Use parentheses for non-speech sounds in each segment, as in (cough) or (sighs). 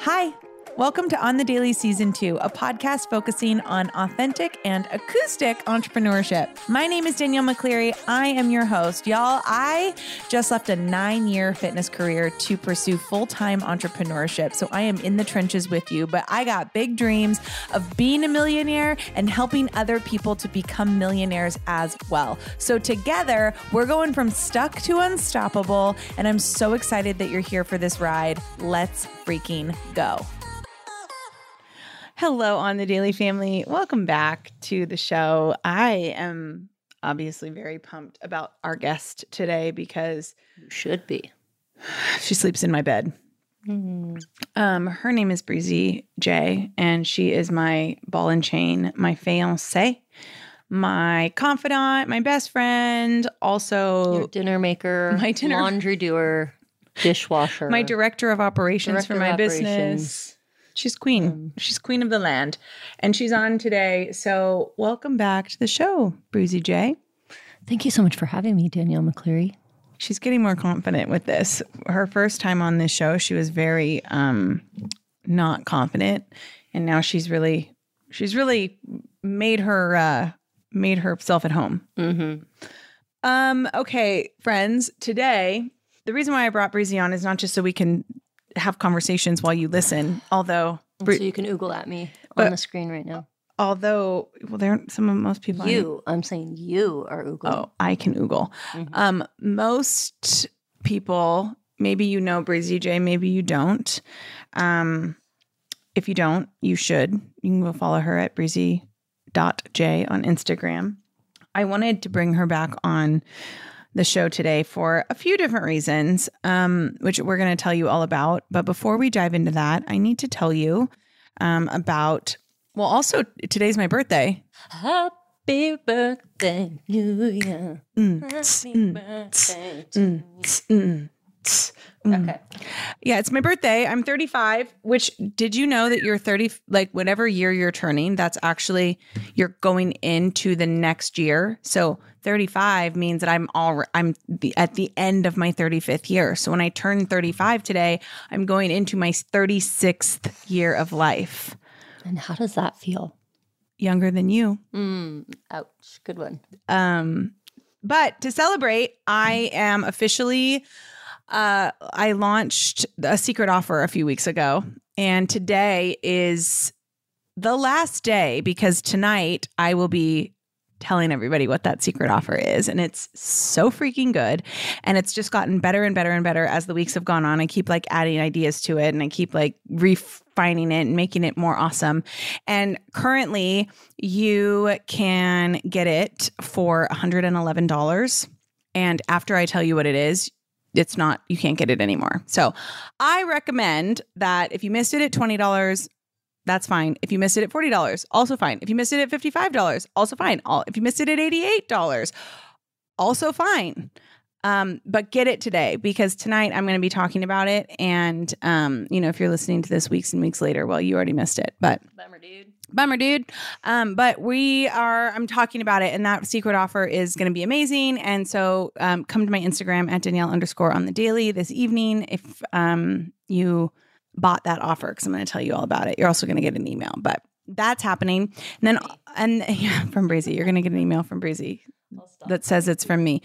Hi. Welcome to On the Daily Season 2, a podcast focusing on authentic and acoustic entrepreneurship. My name is Danielle McCleary. I am your host. Y'all, I just left a nine year fitness career to pursue full time entrepreneurship. So I am in the trenches with you, but I got big dreams of being a millionaire and helping other people to become millionaires as well. So together, we're going from stuck to unstoppable. And I'm so excited that you're here for this ride. Let's freaking go. Hello, on the Daily Family. Welcome back to the show. I am obviously very pumped about our guest today because You should be. (sighs) she sleeps in my bed. Um, her name is Breezy J, and she is my ball and chain, my fiance, my confidant, my best friend, also Your dinner maker, (laughs) My dinner- laundry doer, dishwasher, (laughs) my director of operations Director for my business. operations. She's queen. she's queen of the land. And she's on today. So welcome back to the show, Breezy J. Thank you so much for having me, Danielle McCleary. She's getting more confident with this. Her first time on this show, she was very um not confident. And now she's really she's really made her uh made herself at home. Mm-hmm. Um, okay, friends, today, the reason why I brought Breezy on is not just so we can have conversations while you listen, although so you can oogle at me But- on the screen right now. although well there aren't some of most people You, I'm saying you are oogle. oh i can oogle Mhm. um most people maybe you know breezy j maybe you don't um if you don't you should you can go follow her at breezy dot j on instagram i wanted to bring her back on the show today for a few different reasons um which we're going to tell you all about. But before we dive into that i need to tell you um about well also today's my birthday. Happy birthday, New Year. Mm, Happy mm, birthday to mm, mm. Okay. Yeah, it's my birthday. I'm 35, which did you know that you're 30 like whatever year you're turning, that's actually you're going into the next year. So 35 means that I'm all I'm the, at the end of my 35th year. So when I turn 35 today, I'm going into my 36th year of life. And how does that feel? Younger than you. Mm, ouch. Good one. Um, but to celebrate, I am officially. Uh, I launched a secret offer a few weeks ago, and today is the last day because tonight I will be telling everybody what that secret offer is. And it's so freaking good. And it's just gotten better and better and better as the weeks have gone on. I keep like adding ideas to it and I keep like refining it and making it more awesome. And currently, you can get it for $111. And after I tell you what it is, it's not, you can't get it anymore. So I recommend that if you missed it at $20, that's fine. If you missed it at $40, also fine. If you missed it at $55, also fine. All, if you missed it at $88, also fine. Um, but get it today because tonight I'm going to be talking about it. And, um, you know, if you're listening to this weeks and weeks later, well, you already missed it. But Bummer, dude. Bummer, dude. Um, but we are, I'm talking about it, and that secret offer is going to be amazing. And so um, come to my Instagram at Danielle underscore on the daily this evening if um, you bought that offer because I'm going to tell you all about it. You're also going to get an email, but that's happening. And then, and (laughs) yeah, from Breezy, you're going to get an email from Breezy that says it's from me.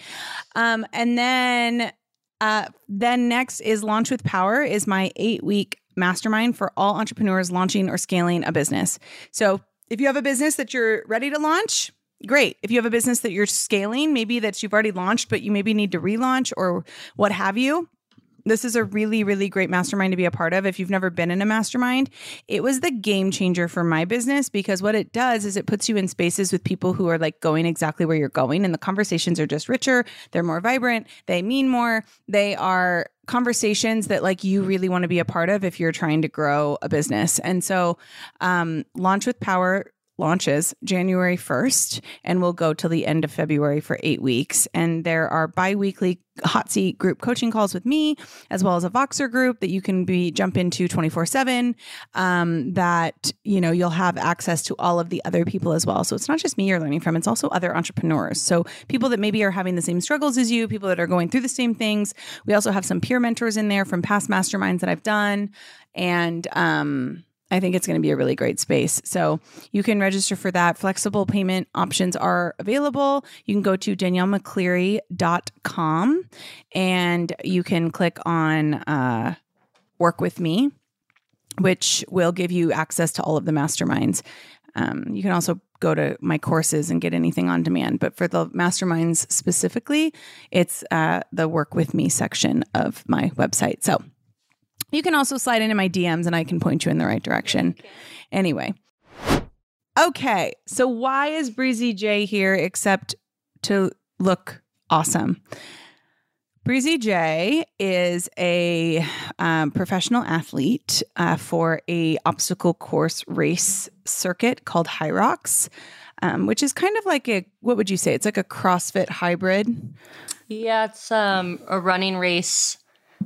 Um, and then, uh, then next is Launch with Power is my eight week mastermind for all entrepreneurs launching or scaling a business. So if you have a business that you're ready to launch, great. If you have a business that you're scaling, maybe that you've already launched, but you maybe need to relaunch or what have you. This is a really, really great mastermind to be a part of. If you've never been in a mastermind, it was the game changer for my business because what it does is it puts you in spaces with people who are like going exactly where you're going. And the conversations are just richer, they're more vibrant, they mean more, they are conversations that like you really want to be a part of if you're trying to grow a business. And so, um, Launch with Power launches January 1st and will go till the end of February for eight weeks. And there are bi weekly hot seat group coaching calls with me, as well as a Voxer group that you can be jump into 24 7. Um, that, you know, you'll have access to all of the other people as well. So it's not just me you're learning from, it's also other entrepreneurs. So people that maybe are having the same struggles as you, people that are going through the same things. We also have some peer mentors in there from past masterminds that I've done. And, um, I think it's going to be a really great space. So you can register for that. Flexible payment options are available. You can go to daniellemccleary.com and you can click on uh, work with me, which will give you access to all of the masterminds. Um, you can also go to my courses and get anything on demand. But for the masterminds specifically, it's uh, the work with me section of my website. So you can also slide into my DMs and I can point you in the right direction. Anyway. Okay. So why is Breezy J here except to look awesome? Breezy J is a um, professional athlete uh, for a obstacle course race circuit called Hyrox, um, which is kind of like a what would you say? It's like a CrossFit hybrid. Yeah, it's um, a running race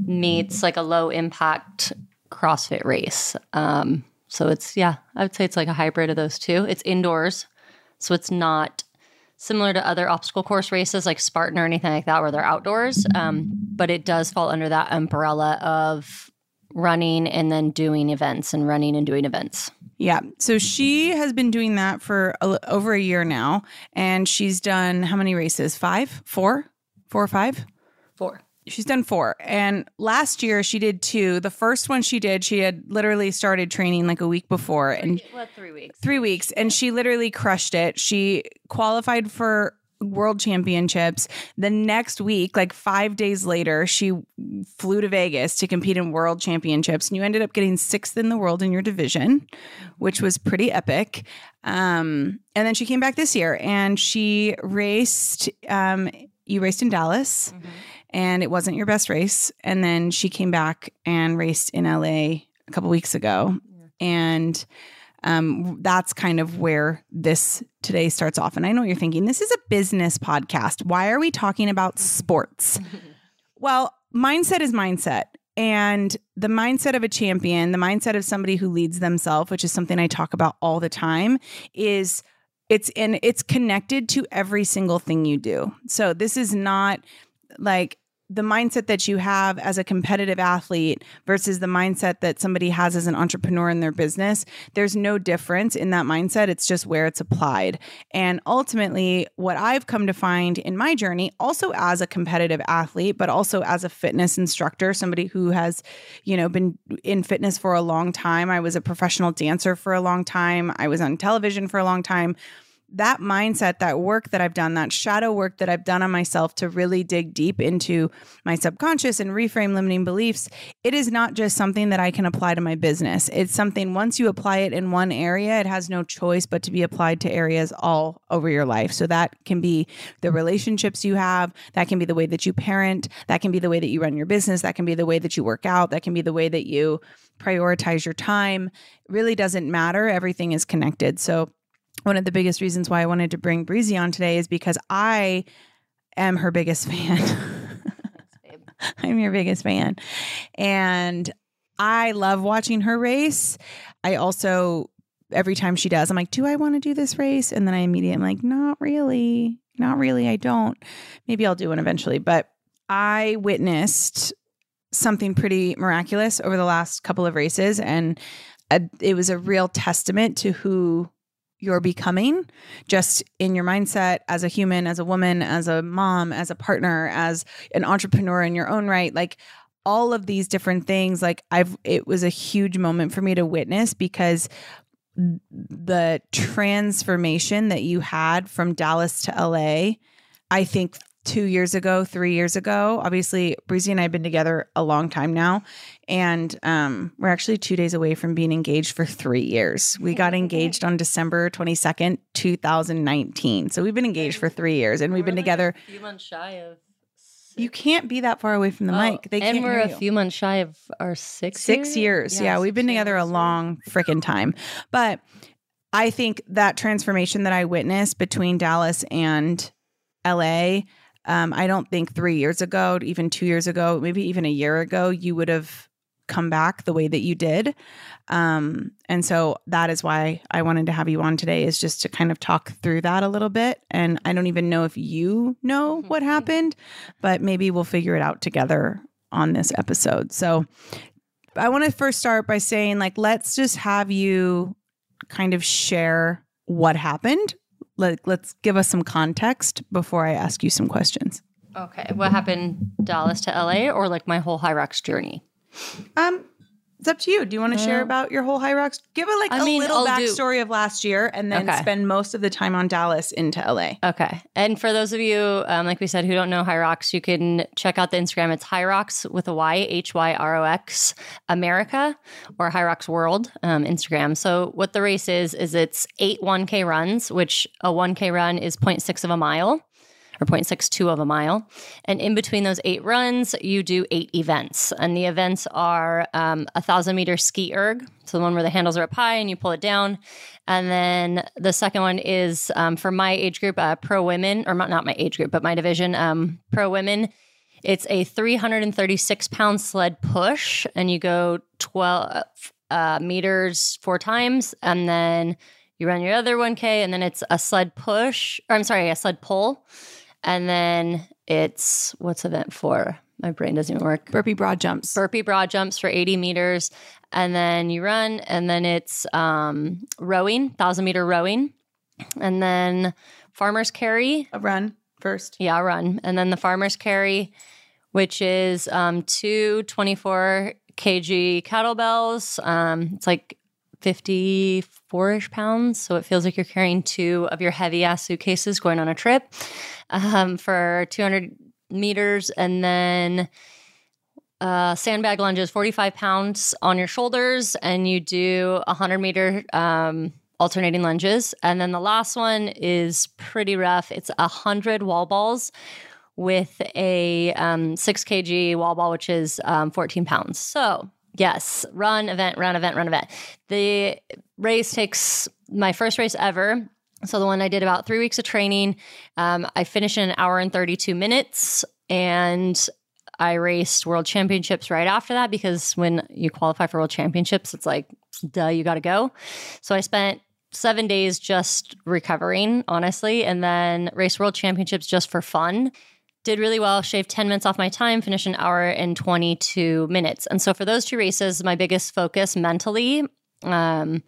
meets like a low impact CrossFit race. Um, so it's yeah, I would say it's like a hybrid of those two. It's indoors, so it's not similar to other obstacle course races like Spartan or anything like that where they're outdoors. Um, but it does fall under that umbrella of running and then doing events and running and doing events. Yeah. So she has been doing that for a, over a year now. And she's done how many races? Five, four, four or five? She's done four. And last year she did two. The first one she did, she had literally started training like a week before and What, three weeks? three weeks, and she literally crushed it. She qualified for world championships. The next week, like five days later, she flew to Vegas to compete in world championships. And you ended up getting sixth in the world in your division, which was pretty epic. Um, and then she came back this year and she raced. Um, you raced in Dallas and it wasn't your best race. And then she came back and raced in LA a couple weeks ago. And um, that's kind of where this today starts off. And I know what you're thinking this is a business podcast. Why are we talking about (laughs) sports? (laughs) well, mindset is mindset. And the mindset of a champion, the mindset of somebody who leads themselves, which is something I talk about all the time, is it's in it's connected to every single thing you do. So this is not like the mindset that you have as a competitive athlete versus the mindset that somebody has as an entrepreneur in their business, there's no difference in that mindset. It's just where it's applied. And ultimately, what I've come to find in my journey, also as a competitive athlete, but also as a fitness instructor, somebody who has, you know, been in fitness for a long time. I was a professional dancer for a long time. I was on television for a long time that mindset, that work that I've done, that shadow work that I've done on myself to really dig deep into my subconscious and reframe limiting beliefs, it is not just something that I can apply to my business. It's something once you apply it in one area, it has no choice but to be applied to areas all over your life. So that can be the relationships you have, that can be the way that you parent, that can be the way that you run your business, that can be the way that you work out, that can be the way that you prioritize your time. It really doesn't matter. Everything is connected. So one of the biggest reasons why I wanted to bring Breezy on today is because I am her biggest (laughs) fan. (laughs) I'm your biggest fan. And I love watching her race. I also, every time she does, I'm like, do I want to do this race? And then I immediately am like, not really. Not really. I don't. Maybe I'll do one eventually. But I witnessed something pretty miraculous over the last couple of races. And uh, it was a real testament to who you're becoming just in your mindset as a human, as a woman, as a mom, as a partner, as an entrepreneur in your own right. Like all of these different things, like I've, it was a huge moment for me to witness because the transformation that you had from Dallas to LA, I think two years ago, three years ago. Obviously, Breezy and I have been together a long time now. And um, we're actually two days away from being engaged for three years. We got engaged on December 22nd, 2019. So we've been engaged for three years and we've been together. A few months shy of. You can't be that far away from the mic. They Oh, and can't we're a few months shy of our six six years. Yeah, we've been together a long freaking time. But I think that transformation that I witnessed between Dallas and LA, um, I don't think three years ago, even two years ago, maybe even a year ago, you would have come back the way that you did. Um, and so that is why I wanted to have you on today is just to kind of talk through that a little bit. And I don't even know if you know what happened, but maybe we'll figure it out together on this episode. So I want to first start by saying, like, let's just have you kind of share what happened. Like let's give us some context before I ask you some questions. Okay. What happened Dallas to LA or like my whole Hyrox journey? Um, it's up to you. Do you want to share about your whole Hyrox? Give it like I a mean, little I'll do- backstory of last year and then Okay. spend most of the time on Dallas into LA. Okay. And for those of you, um, like we said, who don't know Hyrox, you can check out the Instagram. It's Hyrox with a Y, H Y R O X America or Hyrox World um, Instagram. So what the race is, is it's eight 1K runs, which a 1K run is 0.6 of a mile or 0.62 of a mile. And in between those eight runs, you do eight events. And the events are um, a thousand meter ski erg, so the one where the handles are up high and you pull it down. And then the second one is um, for my age group, uh, pro women, or not, my age group, but my division, um, pro women. It's a 336 pound sled push, and you go 12 uh, meters four times, and then you run your other 1K, and then it's a sled push, or I'm sorry, a sled pull. And then it's what's event four? My brain doesn't even work. Burpee broad jumps. Burpee broad jumps for 80 meters. And then you run, and then it's um, rowing, thousand meter rowing. And then farmer's carry. a run first. Yeah, run. And then the farmer's carry, which is um, two 24 kg kettlebells. Um, it's like 54 ish pounds. So it feels like you're carrying two of your heavy ass suitcases going on a trip um, for 200 meters. And then uh, sandbag lunges, 45 pounds on your shoulders, and you do 100 meter um, alternating lunges. And then the last one is pretty rough. It's 100 wall balls with a um, 6 kg wall ball, which is um, 14 pounds. So, yes, run, event, run, event, run, event. The race takes my first race ever. So, the one I did about three weeks of training, um, I finished in an hour and 32 minutes. And I raced world championships right after that because when you qualify for world championships, it's like, duh, you got to go. So I spent seven days just recovering, honestly, and then raced world championships just for fun. Did really well, shaved 10 minutes off my time, finished an hour and 22 minutes. And so for those two races, my biggest focus mentally um,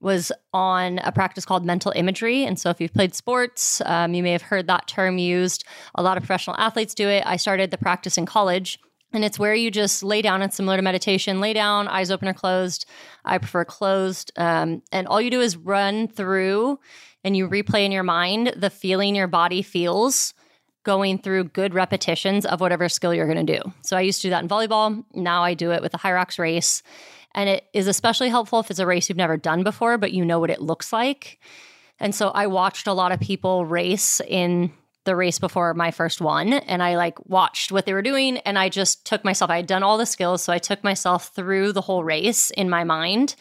was on a practice called mental imagery. And so, if you've played sports, um, you may have heard that term used. A lot of professional athletes do it. I started the practice in college. And it's where you just lay down. It's similar to meditation. Lay down, eyes open or closed. I prefer closed. Um, and all you do is run through and you replay in your mind the feeling your body feels going through good repetitions of whatever skill you're going to do. So I used to do that in volleyball. Now I do it with the Hyrox race. And it is especially helpful if it's a race you've never done before, but you know what it looks like. And so I watched a lot of people race in the race before my first one and I like watched what they were doing and I just took myself I had done all the skills so I took myself through the whole race in my mind.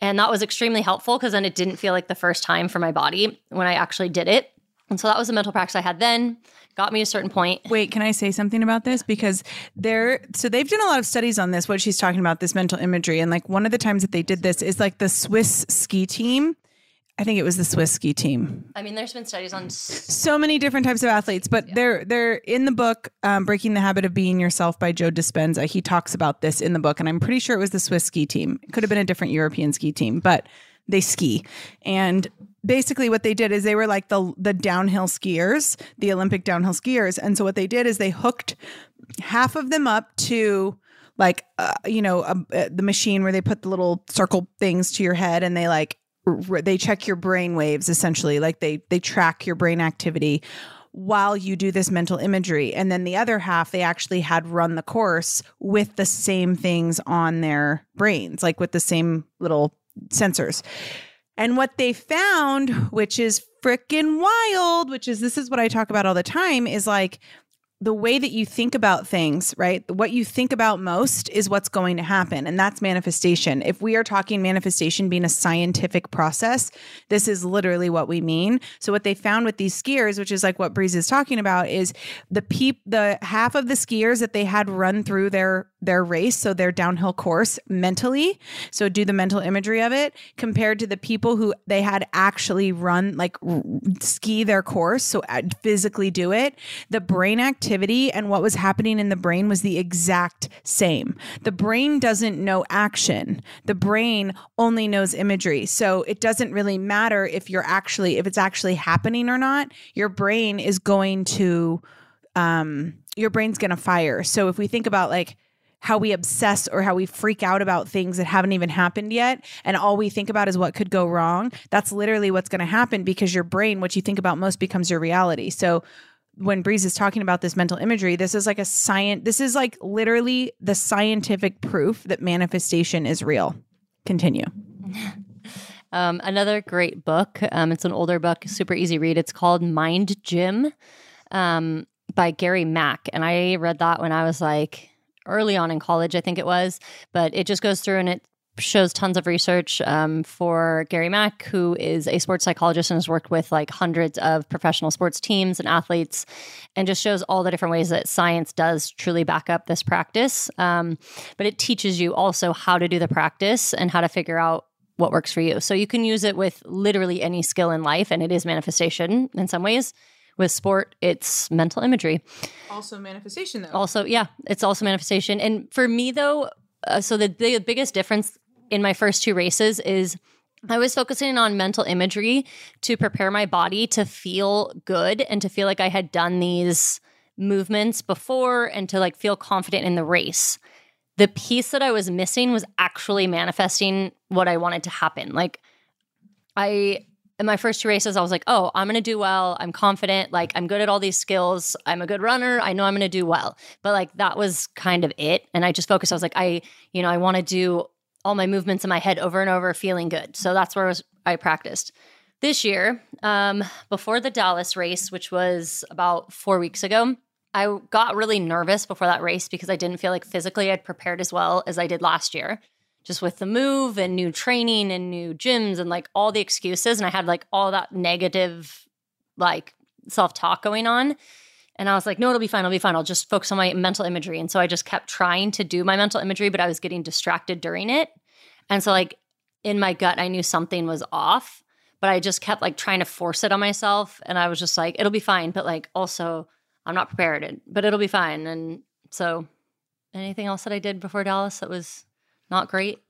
And that was extremely helpful because then it didn't feel like the first time for my body when I actually did it. And so that was the mental practice I had then. Got me a certain point. Wait, can I say something about this? Because they're so they've done a lot of studies on this, what she's talking about, this mental imagery. And like one of the times that they did this is like the Swiss ski team. I think it was the Swiss ski team. I mean, there's been studies on So many different types of athletes, but they're they're in the book um, "Breaking the Habit of Being Yourself" by Joe Dispenza. He talks about this in the book, and I'm pretty sure it was the Swiss ski team. It could have been a different European ski team, but they ski. And basically, what they did is they were like the the downhill skiers, the Olympic downhill skiers. And so what they did is they hooked half of them up to like uh, you know uh, uh, the machine where they put the little circle things to your head and they like r- they check your brain waves essentially. Like they they track your brain activity while you do this mental imagery. And then the other half they actually had run the course with the same things on their brains like with the same little sensors and what they found which is freaking wild which is this is what I talk about all the time is like the way that you think about things, right? What you think about most is what's going to happen. And that's manifestation. If we are talking manifestation being a scientific process, this is literally what we mean. So what they found with these skiers, which is like what Breeze is talking about, is the peep the half of the skiers that they had run through their their race, so their downhill course mentally, so do the mental imagery of it, compared to the people who they had actually run like r- ski their course, so physically do it. The brain activity and what was happening in the brain was the exact same. The brain doesn't know action. The brain only knows imagery. So it doesn't really matter if you're actually if it's actually happening or not. Your brain is going to um your brain's going to fire. So if we think about like how we obsess or how we freak out about things that haven't even happened yet and all we think about is what could go wrong that's literally what's going to happen because your brain what you think about most becomes your reality. So when breeze is talking about this mental imagery this is like a science this is like literally the scientific proof that manifestation is real. Continue. (laughs) Um, another great book um, it's an older book super easy read. It's called mind gym um, by gary mack and i read that when i was like early on in college, I think it was. But it just goes through and it shows tons of research um, for Gary Mack, who is a sports psychologist and has worked with like hundreds of professional sports teams and athletes, and just shows all the different ways that science does truly back up this practice. Um, but it teaches you also how to do the practice and how to figure out what works for you. So you can use it with literally any skill in life, and it is manifestation in some ways. With sport, it's mental imagery. Also manifestation, though. Also, yeah, it's also manifestation. And for me, though, uh, so the, the biggest difference in my first two races is I was focusing on mental imagery to prepare my body to feel good and to feel like I had done these movements before and to like feel confident in the race. The piece that I was missing was actually manifesting what I wanted to happen. Like I in my first two races, I was like, oh, I'm going to do well. I'm confident. Like, I'm good at all these skills. I'm a good runner. I know I'm going to do well. But like, that was kind of it. And I just focused. I was like, I, you know, I want to do all my movements in my head over and over, feeling good. So that's where I, was, I practiced. This year, um, before the Dallas race, which was about four weeks ago, I got really nervous before that race because I didn't feel like physically I'd prepared as well as I did last year just with the move and new training and new gyms and like all the excuses. And I had like all that negative, like self talk going on. And I was like, no, it'll be fine. I'll be fine. I'll just focus on my mental imagery. And so I just kept trying to do my mental imagery, but I was getting distracted during it. And so, like, in my gut, I knew something was off, but I just kept like trying to force it on myself. And I was just like, it'll be fine. But like, also, I'm not prepared, but it'll be fine. And so, anything else that I did before Dallas that was not great.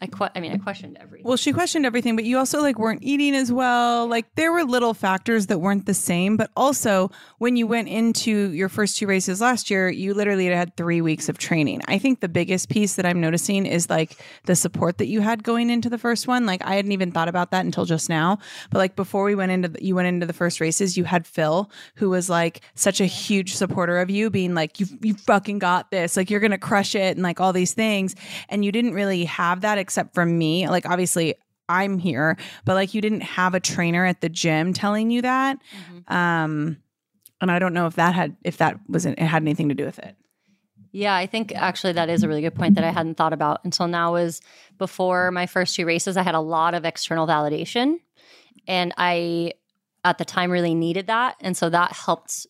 I que- I mean, I questioned everything. Well, she questioned everything, but you also like weren't eating as well. Like there were little factors that weren't the same, but also when you went into your first two races last year, you literally had 3 weeks of training. I think the biggest piece that I'm noticing is like the support that you had going into the first one. Like I hadn't even thought about that until just now, but like before we went into the, you went into the first races, you had Phil who was like such a huge supporter of you being like you you fucking got this. Like you're going to crush it and like all these things and you didn't really have that except for me. Like, obviously, I'm here, but like, you didn't have a trainer at the gym telling you that. Mm-hmm. Um, and I don't know if that had if that wasn't it had anything to do with it. Yeah, I think actually that is a really good point that I hadn't thought about until now. Was before my first two races, I had a lot of external validation, and I at the time really needed that, and so that helped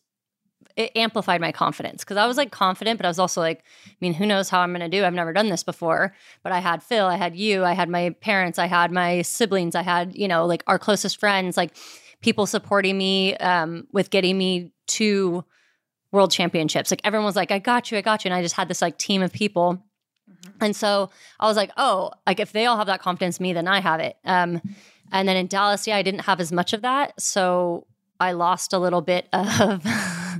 it amplified my confidence because I was like confident, but I was also like, I mean, who knows how I'm going to do? I've never done this before. But I had Phil, I had you, I had my parents, I had my siblings, I had, you know, like our closest friends, like people supporting me um, with getting me to world championships. Like everyone was like, I got you, I got you. And I just had this like team of people. Mm-hmm. And so I was like, oh, like if they all have that confidence me, then I have it. Um, and then in Dallas, yeah, I didn't have as much of that. So I lost a little bit (laughs) of.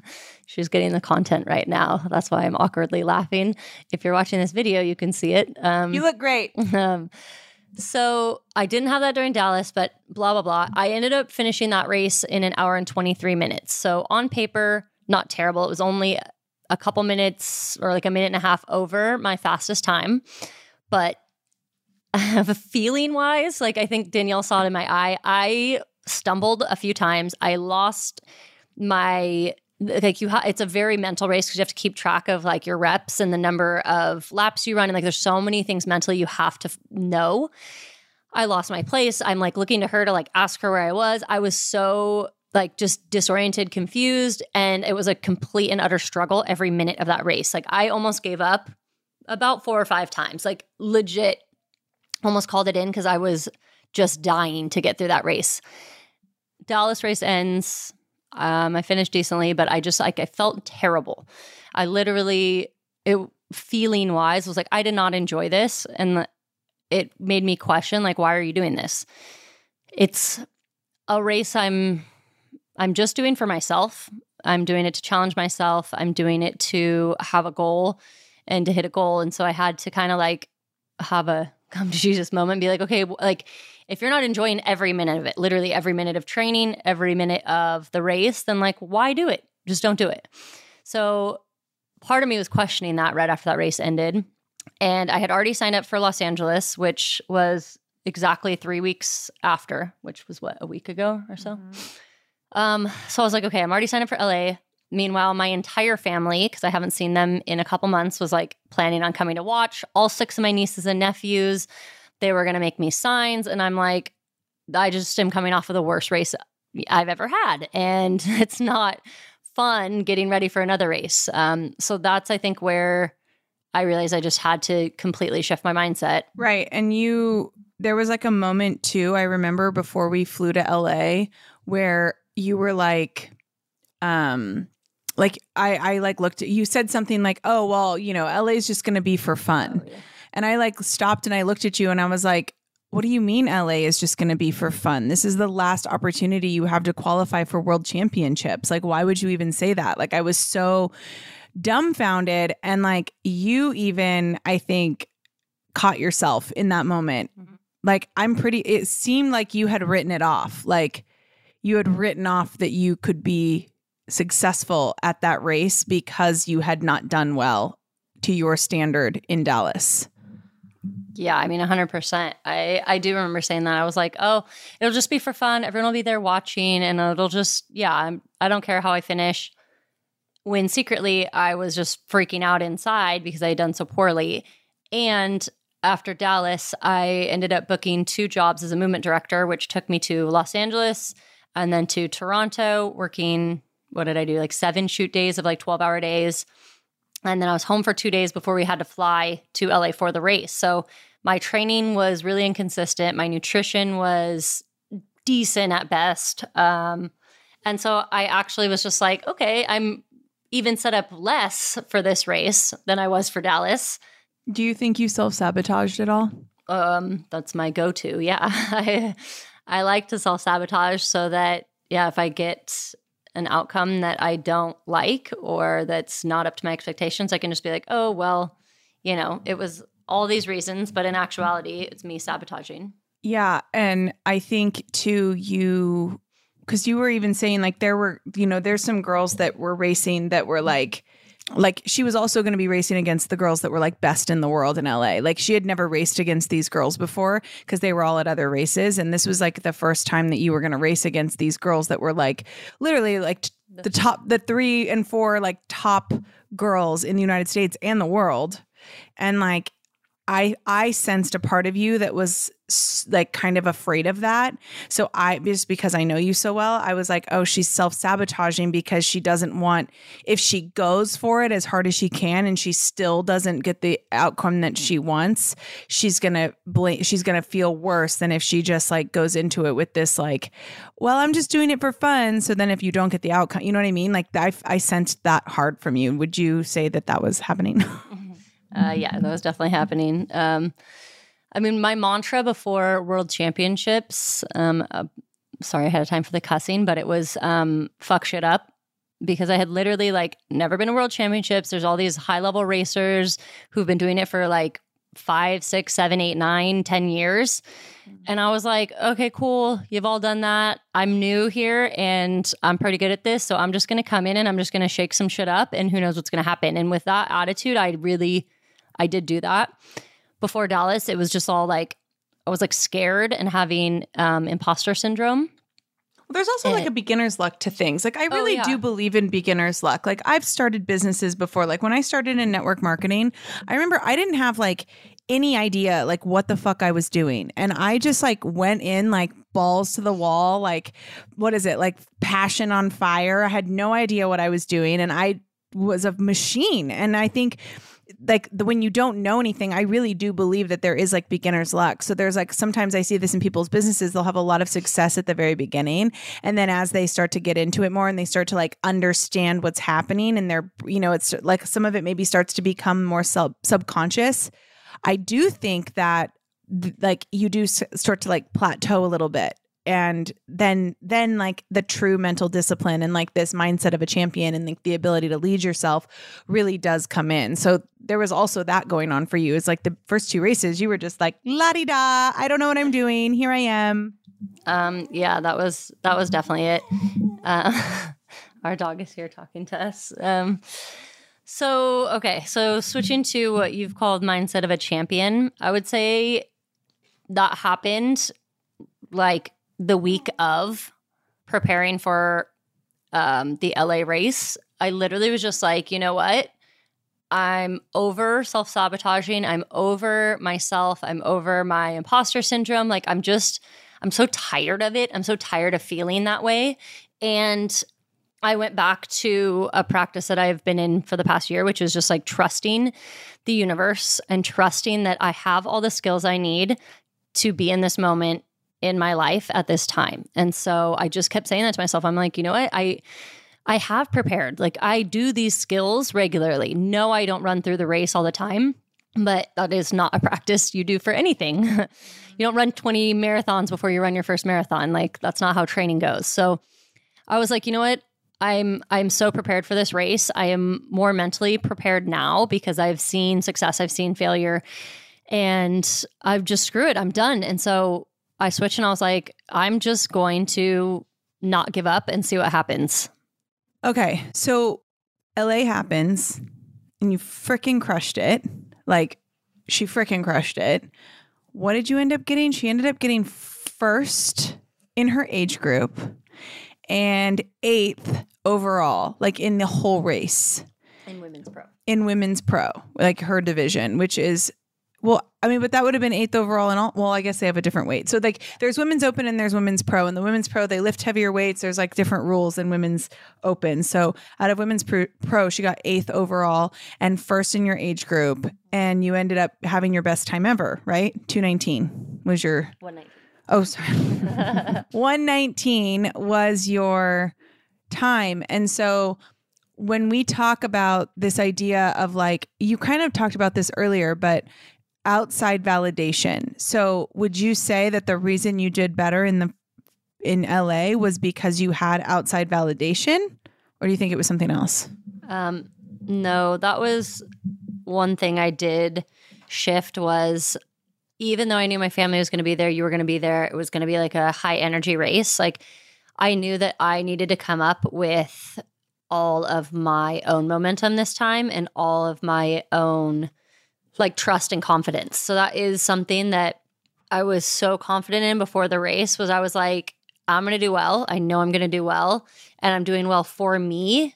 (laughs) she's getting the content right now. That's why I'm awkwardly laughing. If you're watching this video, you can see it. Um, you look great. (laughs) Um, so I didn't have that during Dallas, but blah, blah, blah. I ended up finishing that race in an hour and 23 minutes. So on paper, not terrible. It was only a couple minutes or like a minute and a half over my fastest time. But (laughs) feeling wise, like I think Danielle saw it in my eye, I stumbled a few times. I lost my like you ha- it's a very mental race because you have to keep track of like your reps and the number of laps you run and like there's so many things mentally you have to f- know. I lost my place. I'm like looking to her to like ask her where i was. I was so like just disoriented confused and it was a complete and utter struggle every minute of that race. Like i almost gave up about four or five times like legit almost called it in because i was just dying to get through that race. Dallas race ends um, I finished decently, but I just like I felt terrible. I literally, it feeling wise was like I did not enjoy this, and it made me question like why are you doing this? It's a race I'm I'm just doing for myself. I'm doing it to challenge myself. I'm doing it to have a goal and to hit a goal. And so I had to kind of like have a come to Jesus moment, be like, okay, like if you're not enjoying every minute of it, literally every minute of training, every minute of the race, then like, why do it? Just don't do it. So part of me was questioning that right after that race ended. And I had already signed up for Los Angeles, which was exactly three weeks after, which was what, a week ago or so. Mm-hmm. Um, so I was like, okay, I'm already signed up for LA. Meanwhile, my entire family, because I haven't seen them in a couple months, was like planning on coming to watch. All six of my nieces and nephews, they were going to make me signs. And I'm like, I just am coming off of the worst race I've ever had. And (laughs) it's not fun getting ready for another race. Um, so that's, I think, where I realized I just had to completely shift my mindset. Right. And you, there was like a moment too, I remember before we flew to LA where you were like, um, like I, I like looked at you said something like, oh, well, you know, LA is just going to be for fun. Oh, yeah. And I like stopped and I looked at you and I was like, what do you mean LA is just going to be for fun? This is the last opportunity you have to qualify for world championships. Like, why would you even say that? Like, I was so dumbfounded. And like, you even, I think, caught yourself in that moment. Mm-hmm. Like, I'm pretty, it seemed like you had written it off. Like, you had written off that you could be successful at that race because you had not done well to your standard in Dallas. Yeah, I mean 100%. I I do remember saying that. I was like, "Oh, it'll just be for fun. Everyone will be there watching and it'll just yeah, I'm, I don't care how I finish." When secretly I was just freaking out inside because I had done so poorly. And after Dallas, I ended up booking two jobs as a movement director, which took me to Los Angeles and then to Toronto, working what did I do? Like seven shoot days of like 12 hour days. And then I was home for two days before we had to fly to LA for the race. So my training was really inconsistent. My nutrition was decent at best. Um, and so I actually was just like, okay, I'm even set up less for this race than I was for Dallas. Do you think you self sabotaged at all? Um, that's my go to. Yeah. (laughs) I, I like to self sabotage so that, yeah, if I get an outcome that I don't like or that's not up to my expectations, I can just be like, oh, well, you know, it was all these reasons, but in actuality, it's me sabotaging. Yeah. And I think too, you, because you were even saying like there were, you know, there's some girls that were racing that were like, like she was also going to be racing against the girls that were like best in the world in LA. Like she had never raced against these girls before because they were all at other races and this was like the first time that you were going to race against these girls that were like literally like the top the 3 and 4 like top girls in the United States and the world. And like I I sensed a part of you that was like kind of afraid of that. So I just because I know you so well, I was like, "Oh, she's self-sabotaging because she doesn't want if she goes for it as hard as she can and she still doesn't get the outcome that she wants, she's going to blame she's going to feel worse than if she just like goes into it with this like, well, I'm just doing it for fun. So then if you don't get the outcome, you know what I mean? Like I I sensed that hard from you. Would you say that that was happening? (laughs) Uh, yeah, that was definitely happening. Um, I mean, my mantra before World Championships, um, uh, sorry ahead of time for the cussing, but it was um, fuck shit up because I had literally like never been to World Championships. There's all these high level racers who've been doing it for like five, six, seven, eight, nine, ten years. Mm-hmm. And I was like, okay, cool. You've all done that. I'm new here and I'm pretty good at this. So I'm just going to come in and I'm just going to shake some shit up and who knows what's going to happen. And with that attitude, I really I did do that. Before Dallas, it was just all like I was like scared and having um, imposter syndrome, Well, there's also like a beginner's luck to things. Like I Oh, really yeah. do believe in beginner's luck. Like I've started businesses before. Like when I started in network marketing, I remember I didn't have like any idea like what the fuck I was doing. And I just like went in like balls to the wall, like what is it? Like passion on fire. I had no idea what I was doing and I was a machine. And I think like the, when you don't know anything, I really do believe that there is like beginner's luck. So there's like sometimes I see this in people's businesses, they'll have a lot of success at the very beginning. And then as they start to get into it more and they start to like understand what's happening and they're, you know, it's like some of it maybe starts to become more sub- subconscious. I do think that th- like you do start to like plateau a little bit and then then like the true mental discipline and like this mindset of a champion and like the ability to lead yourself really does come in so there was also that going on for you it's like the first two races you were just like la di da i don't know what i'm doing here i am Um, yeah, that was that was definitely it. Uh, (laughs) our dog is here talking to us. Um, so okay, so switching to what you've called mindset of a champion, I would say that happened like the week of preparing for um, the LA race. I literally was just like, you know what? I'm over self sabotaging. I'm over myself. I'm over my imposter syndrome. Like, I'm just, I'm so tired of it. I'm so tired of feeling that way. And I went back to a practice that I've been in for the past year, which is just like trusting the universe and trusting that I have all the skills I need to be in this moment in my life at this time. And so I just kept saying that to myself. I'm like, you know what? I I have prepared. Like I do these skills regularly. No, I don't run through the race all the time, but that is not a practice you do for anything. (laughs) you don't run 20 marathons before you run your first marathon. Like that's not how training goes. So I was like, you know what? I'm I'm so prepared for this race. I am more mentally prepared now because I've seen success, I've seen failure, and I've just screw it. I'm done. And so I switched and I was like, I'm just going to not give up and see what happens. okay so la happens and you freaking crushed it like she freaking crushed it what did you end up getting she ended up getting first in her age group and eighth overall like in the whole race In women's pro. in women's pro, like her division, which is well, I mean, but that would have been eighth overall and all. Well, I guess they have a different weight. So like, there's women's open and there's women's pro, and the women's pro they lift heavier weights. There's like different rules than women's open. So out of women's pro, she got eighth overall and first in your age group, and you ended up having your best time ever, right? Two nineteen was your One night. Oh, sorry. (laughs) 119 was your time. And so when we talk about this idea of like, you kind of talked about this earlier, but outside validation. So would you say that the reason you did better in the in LA was because you had outside validation or do you think it was something else? Um, no, that was one thing I did shift was even though I knew my family was going to be there, you were going to be there, it was going to be like a high energy race. Like I knew that I needed to come up with all of my own momentum this time and all of my own like trust and confidence. So that is something that I was so confident in before the race was I was like I'm going to do well. I know I'm going to do well and I'm doing well for me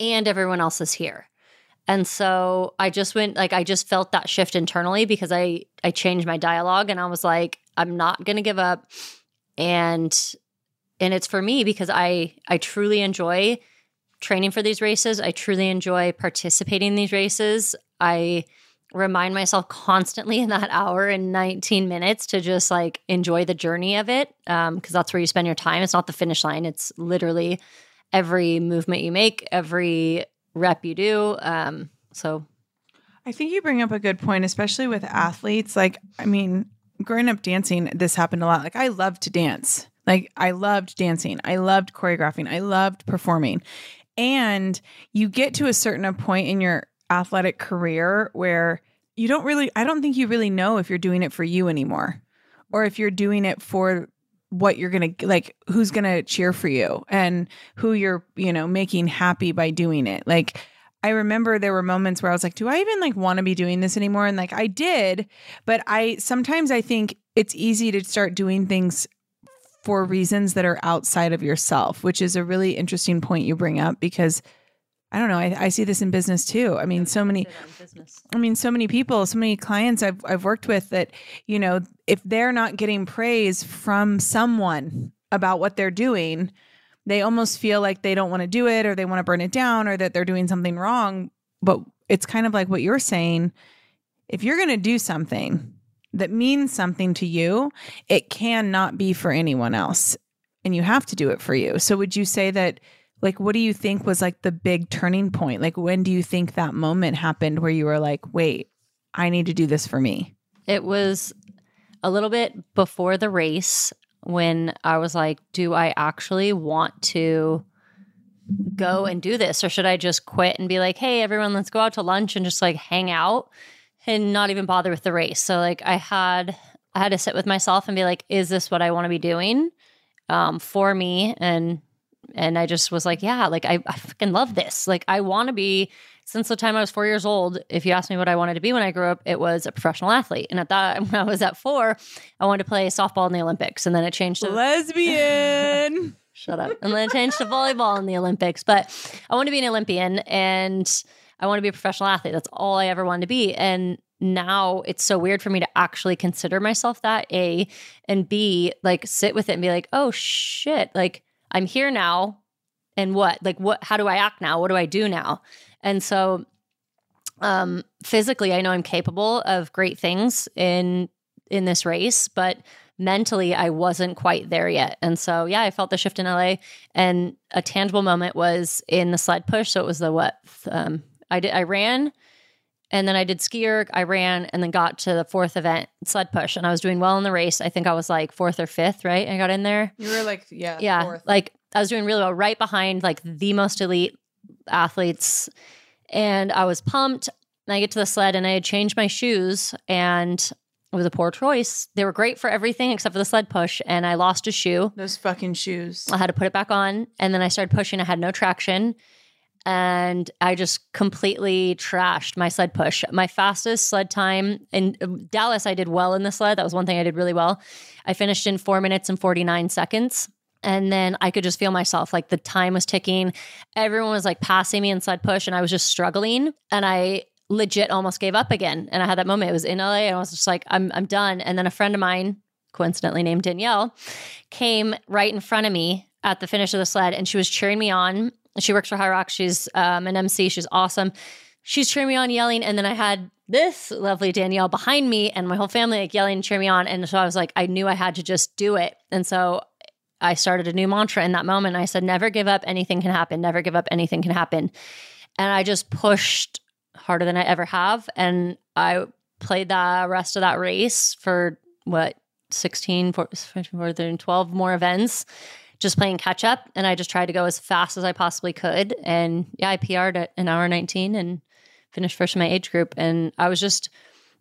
and everyone else is here. And so I just went like I just felt that shift internally because I I changed my dialogue and I was like I'm not going to give up and and it's for me because I I truly enjoy training for these races. I truly enjoy participating in these races. I remind myself constantly in that hour and 19 minutes to just like enjoy the journey of it um because that's where you spend your time. It's not the finish line. It's literally every movement you make, every rep you do. Um so I think you bring up a good point, especially with athletes. Like, I mean, growing up dancing, this happened a lot. Like, I loved to dance. Like, I loved dancing. I loved choreographing. I loved performing. And you get to a certain point in your athletic career where you don't really, I don't think you really know if you're doing it for you anymore or if you're doing it for what you're going to like who's going to cheer for you and who you're you know making happy by doing it like I remember there were moments where I was like, do I even like want to be doing this anymore? And like I did, but I sometimes I think it's easy to start doing things for reasons that are outside of yourself, which is a really interesting point you bring up because I don't know, I, I see this in business too. I mean, so many I mean, so many people, so many clients I've I've worked with that, you know, if they're not getting praise from someone about what they're doing, they almost feel like they don't want to do it or they want to burn it down or that they're doing something wrong. But it's kind of like what you're saying. If you're going to do something that means something to you, it cannot be for anyone else. And you have to do it for you. So would you say that like what do you think was like the big turning point? Like when do you think that moment happened where you were like, "Wait, I need to do this for me?" It was a little bit before the race when I was like, do I actually want to go and do this or should I just quit and be like, "Hey everyone, let's go out to lunch and just like hang out and not even bother with the race." So like I had I had to sit with myself and be like, is this what I want to be doing um, for me and and I just was like, yeah, like I, I fucking love this. Like I want to be since the time I was four years old. If you asked me what I wanted to be when I grew up, it was a professional athlete. And at that, (laughs) when I was at four, I wanted to play softball in the Olympics, and then it changed to lesbian. (laughs) (laughs) Shut up. And then it changed to volleyball in the Olympics. But I want to be an Olympian and I want to be a professional athlete. That's all I ever wanted to be. And now it's so weird for me to actually consider myself that A and B, like sit with it and be like, oh shit, like I'm here now. And what? Like what how do I act now? What do I do now? And so um physically I know I'm capable of great things in in this race, but mentally I wasn't quite there yet. And so yeah, I felt the shift in LA and a tangible moment was in the sled push. So it was the what um I did I ran and then I did ski erg, I ran, and then got to the fourth event, sled push, and I was doing well in the race. I think I was like fourth or fifth, right? I got in there. You were like, yeah, yeah, fourth. like I was doing really well, right behind like the most elite athletes, and I was pumped. And I get to the sled, and I had changed my shoes, and it was a poor choice. They were great for everything except for the sled push, and I lost a shoe. Those fucking shoes. I had to put it back on, and then I started pushing. I had no traction and I just completely trashed my sled push. My fastest sled time in uh, Dallas, I did well in the sled. That was one thing I did really well. I finished in four minutes and 49 seconds. And then I could just feel myself like the time was ticking. Everyone was like passing me in sled push, and I was just struggling. And I legit almost gave up again. And I had that moment. It was in LA, and I was just like, I'm, I'm done. And then a friend of mine, coincidentally named Danielle, came right in front of me at the finish of the sled, and she was cheering me on she works for Hyrox. She's um, an MC. She's awesome. She's cheering me on, yelling, and then I had this lovely Danielle behind me, and my whole family like yelling and cheering me on. And so I was like, I knew I had to just do it. And so I started a new mantra in that moment. I said, "Never give up. Anything can happen. Never give up. Anything can happen." And I just pushed harder than I ever have, and I played the rest of that race for what 16, 14, 14 12 more events just playing catch up. And I just tried to go as fast as I possibly could. And yeah, I PR'd at an hour 19 and finished first in my age group. And I was just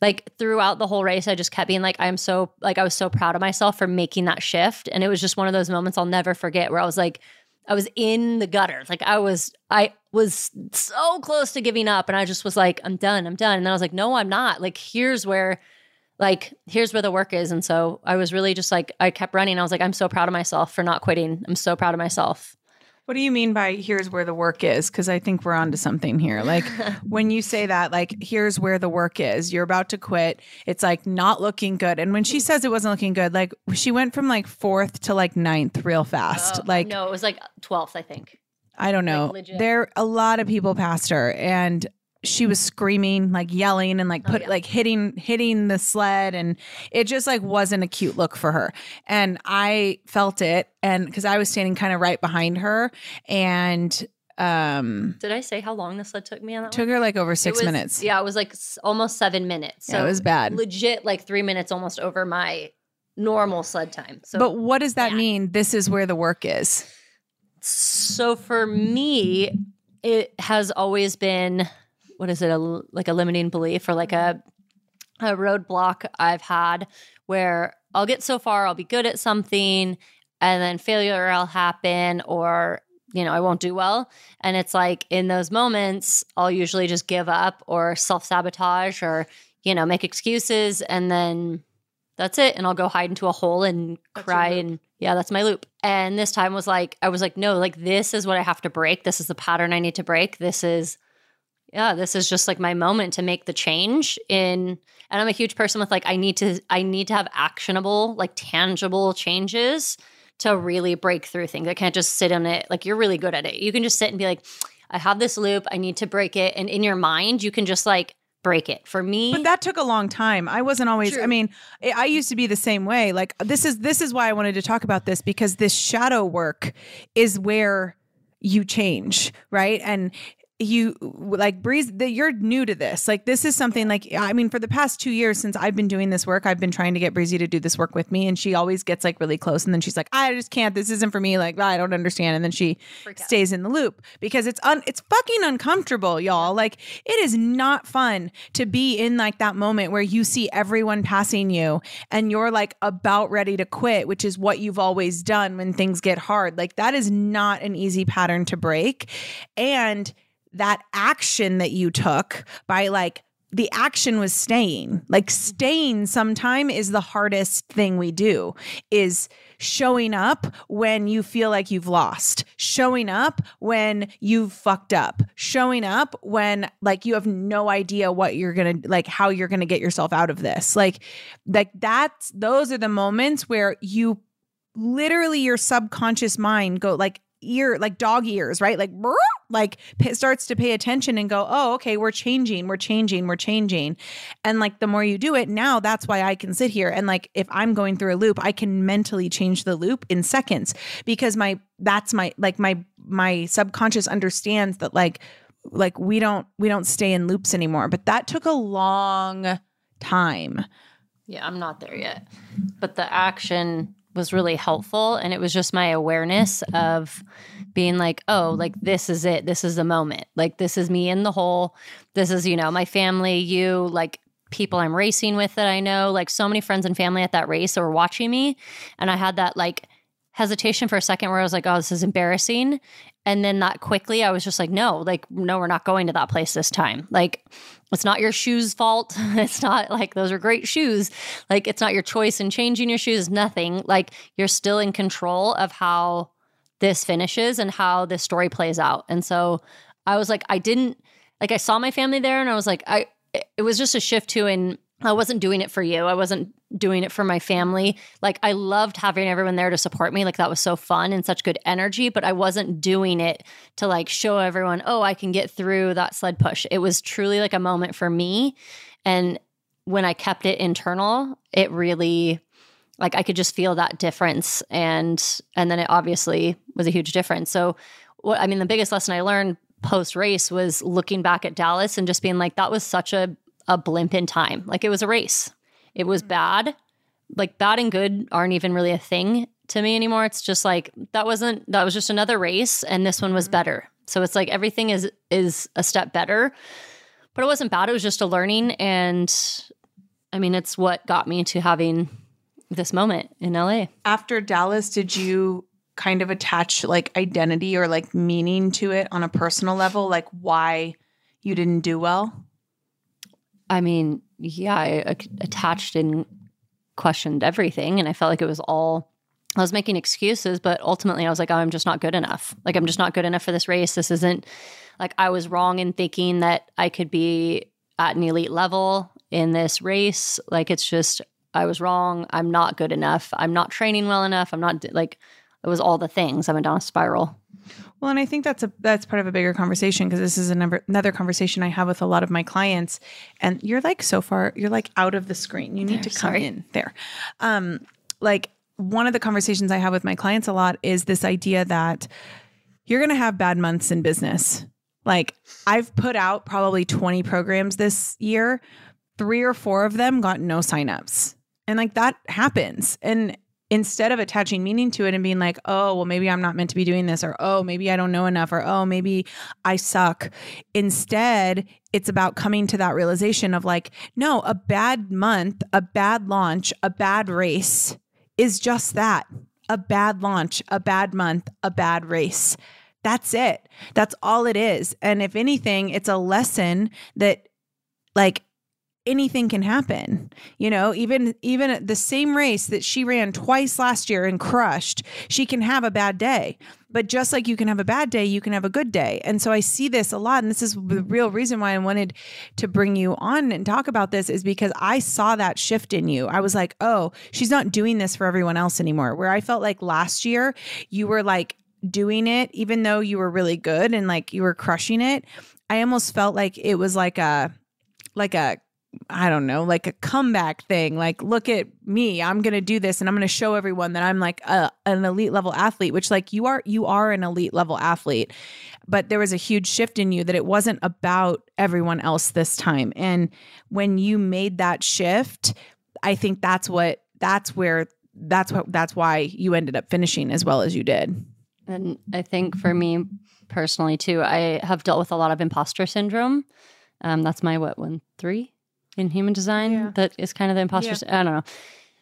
like throughout the whole race, I just kept being like, I'm so, like, I was so proud of myself for making that shift. And it was just one of those moments I'll never forget where I was like, I was in the gutter. Like I was, I was so close to giving up. And I just was like, I'm done, I'm done. And then I was like, no, I'm not. Like, here's where like here's where the work is. And so i was really just like i kept running. I was like i'm so proud of myself for not quitting. I'm so proud of myself. What do you mean by here's where the work is because i think we're onto something here. Like (laughs) when you say that like here's where the work is you're about to quit. It's like not looking good. And when she says it wasn't looking good like she went from like fourth to like ninth real fast. Oh, like no it was like 12th i think. I don't know. Like there a lot of people passed her. And she was screaming like yelling and like oh, put oh, yeah. like hitting hitting the sled and it just like wasn't a cute look for her and i felt it and because i was standing kind of right behind her and um did i say how long the sled took me on that took one? her like over six was, minutes yeah it was like almost seven minutes so yeah, it was bad legit like three minutes almost over my normal sled time so but what does that yeah. mean this is where the work is so for me it has always been what is it a like a limiting belief or like a mm-hmm. a roadblock I've had where I'll get so far, I'll be good at something, and then failure will happen, or you know, I won't do well. And it's like in those moments, I'll usually just give up or self sabotage or, you know, make excuses. And then that's it. And I'll go hide into a hole and That's cry. And yeah, that's my loop. And this time was like, I was like, no, like this is what I have to break. This is the pattern I need to break. This is, yeah, this is just like my moment to make the change in. And I'm a huge person with like, I need to, I need to have actionable, like tangible changes to really break through things. I can't just sit on it. Like you're really good at it. You can just sit and be like, I have this loop. I need to break it. And in your mind, you can just like break it. For me, But that took a long time. I wasn't always. I mean, I I used to be the same way. Like this is this is why I wanted to talk about this because this shadow work is where you change, right? And you like breeze that you're new to this. Like this is something like i mean for the past two years since i've been doing this work i've been trying to get breezy to do this work with me and she always gets like really close and then she's like i just can't. This isn't for me. Like i don't understand. And then she stays in the loop because it's un it's fucking uncomfortable y'all. Like it is not fun to be in like that moment where you see everyone passing you and you're like about ready to quit which is what you've always done when things get hard. Like that is not an easy pattern to break. And that action that you took by like the action was staying. Like staying sometime is the hardest thing we do is showing up when you feel like you've lost showing up when you've fucked up showing up when like you have no idea what you're gonna like how you're gonna get yourself out of this. Like like that's those are the moments where you literally your subconscious mind go like ear like dog ears right? Like like p- starts to pay attention and go oh okay we're changing we're changing we're changing. And like the more you do it now that's why i can sit here and like if i'm going through a loop i can mentally change the loop in seconds because my that's my like my my subconscious understands that like like we don't we don't stay in loops anymore. But that took a long time. Yeah, I'm not there yet. But the action was really helpful. And it was just my awareness of being like, oh, like this is it. This is the moment. Like this is me in the hole. This is, you know, my family, you, like people I'm racing with that I know, like so many friends and family at that race were watching me. And I had that like hesitation for a second where I was like, oh, this is embarrassing. And then that quickly, I was just like, no, like, no, we're not going to that place this time. Like, it's not your shoes' fault. (laughs) It's not like those are great shoes. Like, it's not your choice in changing your shoes, nothing. Like, you're still in control of how this finishes and how this story plays out. And so I was like, I didn't, like, I saw my family there and I was like, I, it was just a shift to, and I wasn't doing it for you. I wasn't doing it for my family. Like I loved having everyone there to support me. Like that was so fun and such good energy, but I wasn't doing it to like show everyone, "Oh, I can get through that sled push." It was truly like a moment for me. And when I kept it internal, it really like I could just feel that difference and and then it obviously was a huge difference. So what I mean the biggest lesson I learned post race was looking back at Dallas and just being like that was such a a blimp in time. Like it was a race. It was mm-hmm. bad. Like bad and good aren't even really a thing to me anymore. It's just like that wasn't that was just another race and this one was mm-hmm. better. So it's like everything is is a step better. But it wasn't bad. It was just a learning and I mean it's what got me to having this moment in LA. after Dallas, did you kind of attach like identity or like meaning to it on a personal level, like why you didn't do well? I mean, yeah, I attached and questioned everything, and I felt like it was all. I was making excuses, but ultimately, I was like, oh, I'm just not good enough. Like, I'm just not good enough for this race. This isn't like I was wrong in thinking that I could be at an elite level in this race. Like, it's just I was wrong. I'm not good enough. I'm not training well enough. I'm not like it was all the things. I went down a spiral. Well, and I think that's a that's part of a bigger conversation because this is a number, another conversation I have with a lot of my clients. And you're like so far, you're like out of the screen. You need to come sorry. in there. Um, like one of the conversations I have with my clients a lot is this idea that you're going to have bad months in business. Like I've put out probably 20 programs this year. Three or four of them got no signups. And like that happens. And instead of attaching meaning to it and being like, oh, well, maybe I'm not meant to be doing this, or oh, maybe I don't know enough, or oh, maybe I suck. Instead, it's about coming to that realization of like, no, a bad month, a bad launch, a bad race is just that a bad launch, a bad month, a bad race. That's it. That's all it is. And if anything, it's a lesson that, like, anything can happen. You know, even even the same race that she ran twice last year and crushed, she can have a bad day. But just like you can have a bad day, you can have a good day. And so I see this a lot and this is the real reason why I wanted to bring you on and talk about this is because I saw that shift in you. I was like, "Oh, she's not doing this for everyone else anymore." Where I felt like last year you were like doing it even though you were really good and like you were crushing it. I almost felt like it was like a like a I don't know, like a comeback thing. Like, look at me, I'm going to do this and I'm going to show everyone that I'm like a, an elite level athlete, which like you are, you are an elite level athlete. But there was a huge shift in you that it wasn't about everyone else this time. And when you made that shift, I think that's what, that's where, that's what, that's why you ended up finishing as well as you did. And I think for me personally too, I have dealt with a lot of imposter syndrome. Um, that's my what one three in human design Yeah. that is kind of the imposter. sy- I don't know.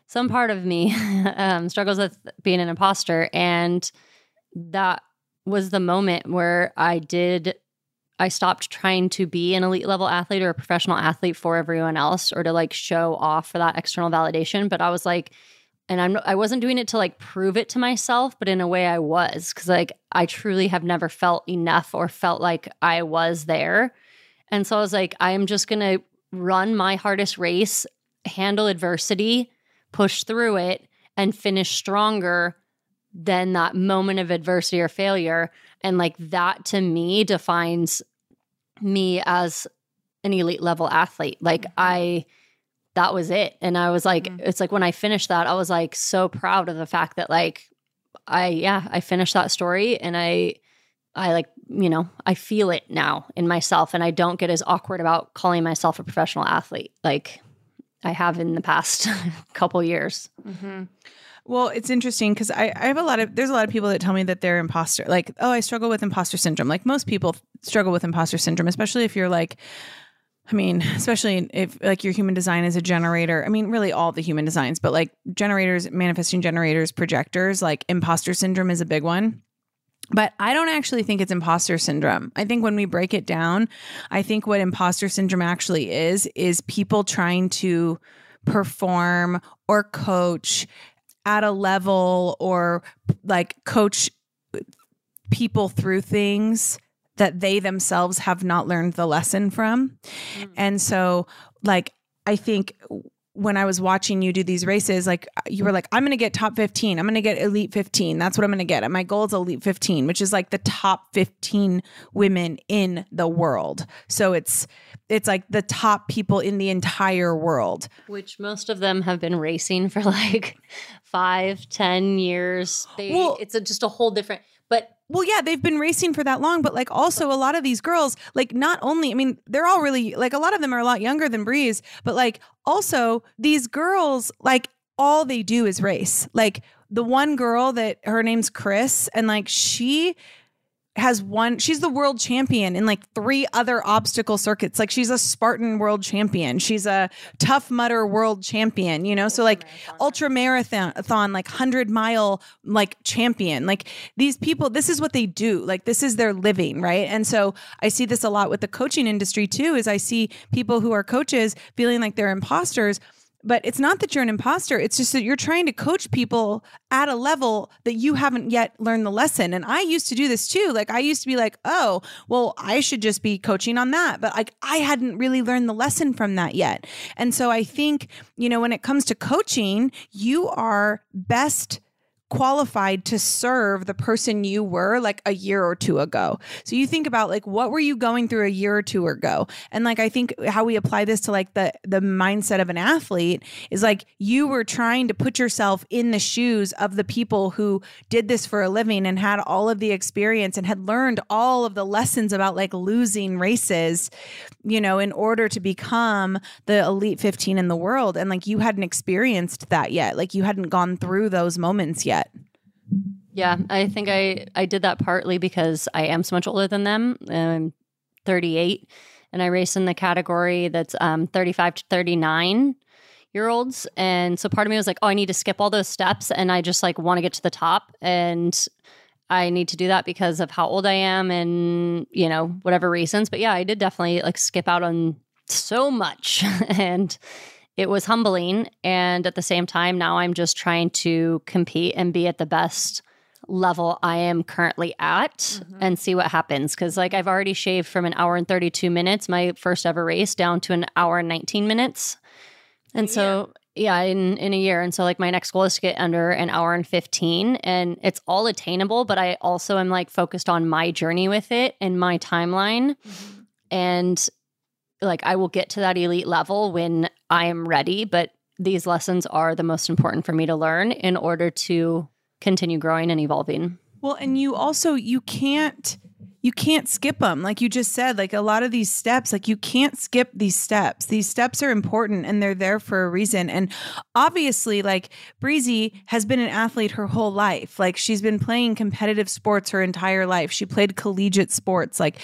Some part of me (laughs) um, struggles with being an imposter, and that was the moment where I did. I stopped trying to be an elite level athlete or a professional athlete for everyone else, or to like show off for that external validation. But I was like, and I'm I wasn't doing it to like prove it to myself, but in a way I was because like I truly have never felt enough or felt like I was there. And so I was like, I am just gonna run my hardest race, handle adversity, push through it, and finish stronger than that moment of adversity or failure. And like that to me defines me as an elite level athlete. Like I that was it. And I was like, Mhm. it's like when I finished that, I was like so proud of the fact that like I yeah, I finished that story and I I like, you know, I feel it now in myself and I don't get as awkward about calling myself a professional athlete like I have in the past (laughs) couple years. Mm-hmm. Well, it's interesting because I, I have a lot of there's a lot of people that tell me that they're imposter like oh I struggle with imposter syndrome. Like most people struggle with imposter syndrome especially if you're like I mean especially if like your human design is a generator I mean really all the human designs but like generators manifesting generators projectors like imposter syndrome is a big one but I don't actually think it's imposter syndrome. I think when we break it down, I think what imposter syndrome actually is is people trying to perform or coach at a level or like coach people through things that they themselves have not learned the lesson from. Hmm. And so like I think when I was watching you do these races, like you were like, I'm going to get top 15. I'm going to get elite 15. That's what I'm going to get. And my goal is elite 15, which is like the top 15 women in the world. So it's, it's like the top people in the entire world. Which most of them have been racing for (laughs) like five, ten years. They, Well- it's a, just a whole different. Well, yeah, they've been racing for that long, but like also a lot of these girls, like not only, I mean, they're all really like a lot of them are a lot younger than Breeze, but like also these girls, like all they do is race. Like the one girl that her name's Chris, and like she has won she's the world champion in like three other obstacle circuits. Like she's a spartan world champion. She's a tough mudder world champion you know? So like ultra marathon. thon, like 100 mile like champion. Like these people this is what they do. Like this is their living right? And so i see this a lot with the coaching industry too is i see people who are coaches feeling like they're imposters but it's not that you're an imposter. It's just that you're trying to coach people at a level that you haven't yet learned the lesson. And I used to do this too. Like I used to be like, oh, well, I should just be coaching on that. But like I hadn't really learned the lesson from that yet. And so I think, you know, when it comes to coaching, you are best qualified to serve the person you were like a year or two ago. So you think about like what were you going through a year or two ago? And like I think how we apply this to like the the mindset of an athlete is like you were trying to put yourself in the shoes of the people who did this for a living and had all of the experience and had learned all of the lessons about like losing races, you know, in order to become the elite 15 in the world and like you hadn't experienced that yet. Like you hadn't gone through those moments yet. Yeah, I think I I did that partly because I am so much older than them. I'm 38, and I race in the category that's um, 35 to 39 year olds, and so part of me was like, oh, I need to skip all those steps, and I just like want to get to the top, and I need to do that because of how old I am, and you know whatever reasons. But yeah, I did definitely like skip out on so much. (laughs) and it was humbling. And at the same time, now I'm just trying to compete and be at the best level I am currently at mm-hmm. and see what happens. Cause like I've already shaved from an hour and 32 minutes, my first ever race, down to an hour and 19 minutes. And so, yeah, in, in a year. And so, like, my next goal is to get under an hour and 15. And it's all attainable, but I also am like focused on my journey with it and my timeline. Mm-hmm. And like, I will get to that elite level when I am ready. But these lessons are the most important for me to learn in order to continue growing and evolving. Well, and you also you can't you can't skip them like you just said like a lot of these steps like you can't skip these steps these steps are important and they're there for a reason and obviously like breezy has been an athlete her whole life like she's been playing competitive sports her entire life she played collegiate sports like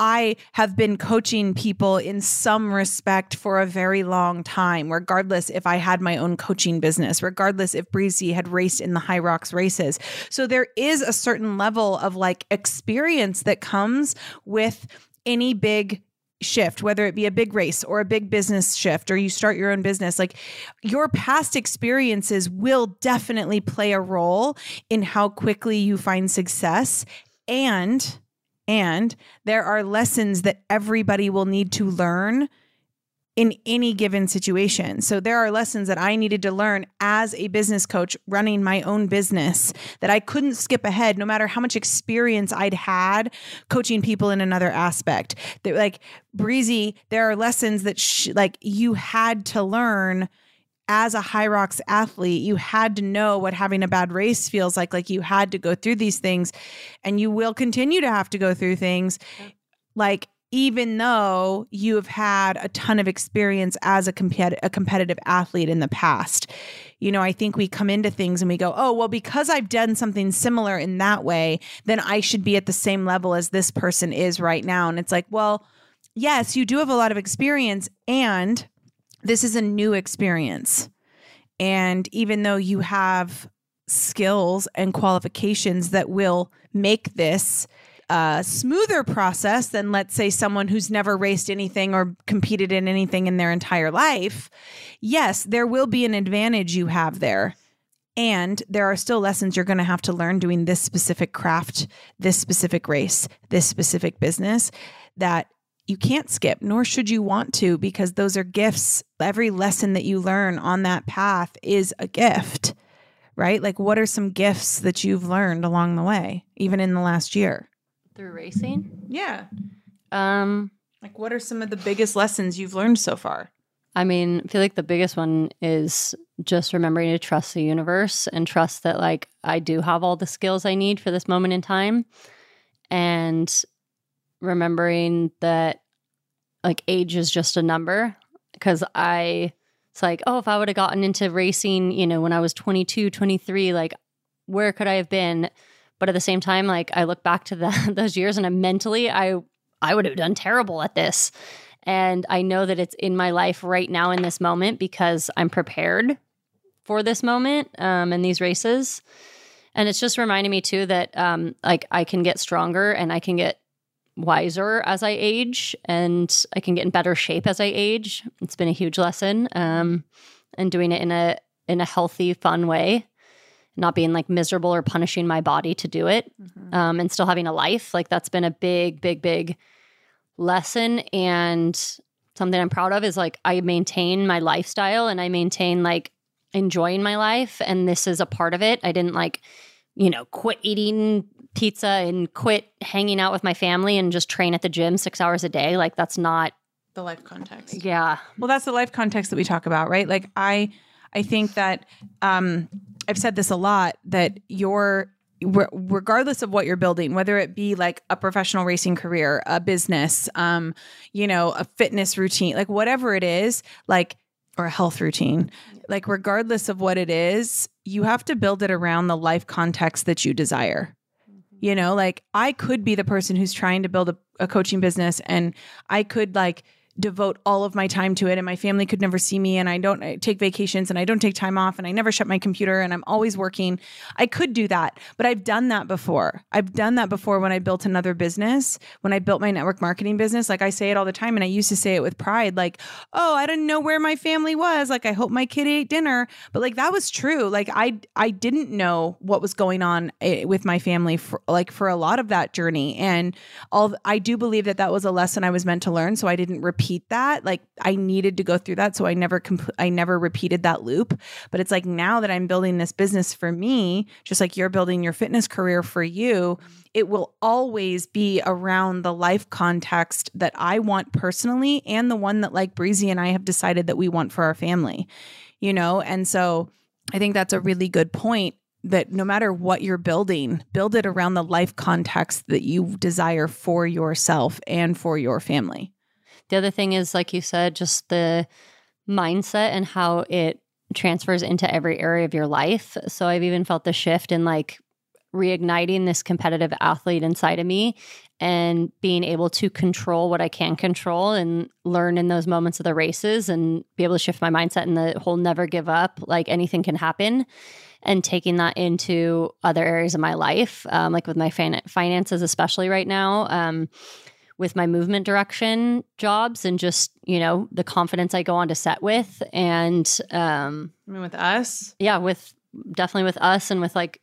I have been coaching people in some respect for a very long time, regardless if I had my own coaching business, regardless if Breezy had raced in the Hyrox races. So there is a certain level of like experience that comes with any big shift, whether it be a big race or a big business shift, or you start your own business, like your past experiences will definitely play a role in how quickly you find success. And and there are lessons that everybody will need to learn in any given situation. So there are lessons that I needed to learn as a business coach running my own business that I couldn't skip ahead no matter how much experience I'd had coaching people in another aspect. That like Breezy, there are lessons that sh- like you had to learn as a Hyrox athlete, you had to know what having a bad race feels like. Like you had to go through these things, and you will continue to have to go through things. Like even though you have had a ton of experience as a, compet- a competitive athlete in the past. You know, I think we come into things and we go, oh, well, because I've done something similar in that way, then I should be at the same level as this person is right now. And it's like, well, yes, you do have a lot of experience and this is a new experience. And even though you have skills and qualifications that will make this a smoother process than, let's say, someone who's never raced anything or competed in anything in their entire life, yes, there will be an advantage you have there. And there are still lessons you're going to have to learn doing this specific craft, this specific race, this specific business that you can't skip, nor should you want to, because those are gifts. Every lesson that you learn on that path is a gift, right? Like, what are some gifts that you've learned along the way, even in the last year? Through racing? Yeah. Um, like, what are some of the biggest lessons you've learned so far? I mean, I feel like the biggest one is just remembering to trust the universe and trust that, like, I do have all the skills I need for this moment in time. And remembering that like age is just a number because I it's like, oh, if I would have gotten into racing, you know, when I was 22, 23, like where could I have been? But at the same time, like I look back to (laughs) the, those years and I mentally I I would have done terrible at this. And I know that it's in my life right now in this moment because I'm prepared for this moment um, and these races. And it's just reminding me too that um, like I can get stronger and I can get wiser as I age and I can get in better shape as I age. It's been a huge lesson. Um, and doing it in a in a healthy, fun way. Not being like miserable or punishing my body to do it. Mm-hmm. Um, and still having a life. Like that's been a big, big, big lesson. And something I'm proud of is like I maintain my lifestyle and I maintain like enjoying my life. And this is a part of it. I didn't like, you know, quit eating pizza and quit hanging out with my family and just train at the gym six hours a day. Like that's not the life context. Yeah. Well, that's the life context that we talk about, right? Like I, I think that um, I've said this a lot that your regardless of what you're building whether it be like a professional racing career a business um you know a fitness routine like whatever it is like or a health routine like regardless of what it is you have to build it around the life context that you desire. Mm-hmm. You know, like I could be the person who's trying to build a, a coaching business and I could like devote all of my time to it and my family could never see me and I don't I take vacations and I don't take time off and I never shut my computer and I'm always working. I could do that, but I've done that before. I've done that before when I built another business, when I built my network marketing business. Like I say it all the time and I used to say it with pride like, "Oh, I didn't know where my family was. Like I hope my kid ate dinner." But like that was true. Like I I didn't know what was going on eh, with my family for like for a lot of that journey and all I do believe that that was a lesson I was meant to learn, so I didn't repeat repeat that. Like I needed to go through that, so I never compl- I never repeated that loop. But it's like now that I'm building this business for me, just like you're building your fitness career for you, it will always be around the life context that I want personally and the one that like Breezy and I have decided that we want for our family. You know, and so I think that's a really good point that no matter what you're building, build it around the life context that you desire for yourself and for your family. The other thing is, like you said, just the mindset and how it transfers into every area of your life. So I've even felt the shift in like reigniting this competitive athlete inside of me and being able to control what I can control and learn in those moments of the races and be able to shift my mindset and the whole never give up, like anything can happen. And taking that into other areas of my life, um, like with my fin- finances, especially right now. Um, with my movement direction jobs and just you know the confidence I go on to set with. And um I mean with us? Yeah with definitely with us and with like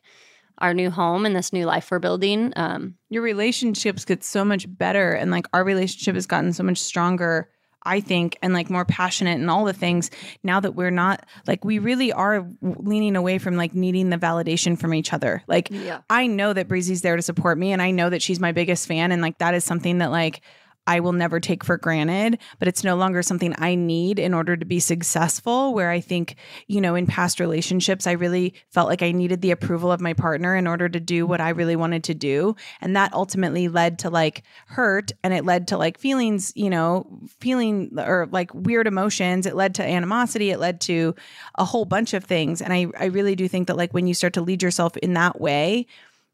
our new home and this new life we're building um your relationships get so much better and like our relationship has gotten so much stronger I think, and like more passionate and all the things now that we're not like we really are leaning away from like needing the validation from each other. Like, yeah. I know that Breezy's there to support me, and I know that she's my biggest fan, and like that is something that like I will never take for granted, but it's no longer something I need in order to be successful. Where I think, you know, in past relationships, I really felt like I needed the approval of my partner in order to do what I really wanted to do. And that ultimately led to like hurt and it led to like feelings, you know, feeling or like weird emotions. It led to animosity. It led to a whole bunch of things. And I, I really do think that like when you start to lead yourself in that way,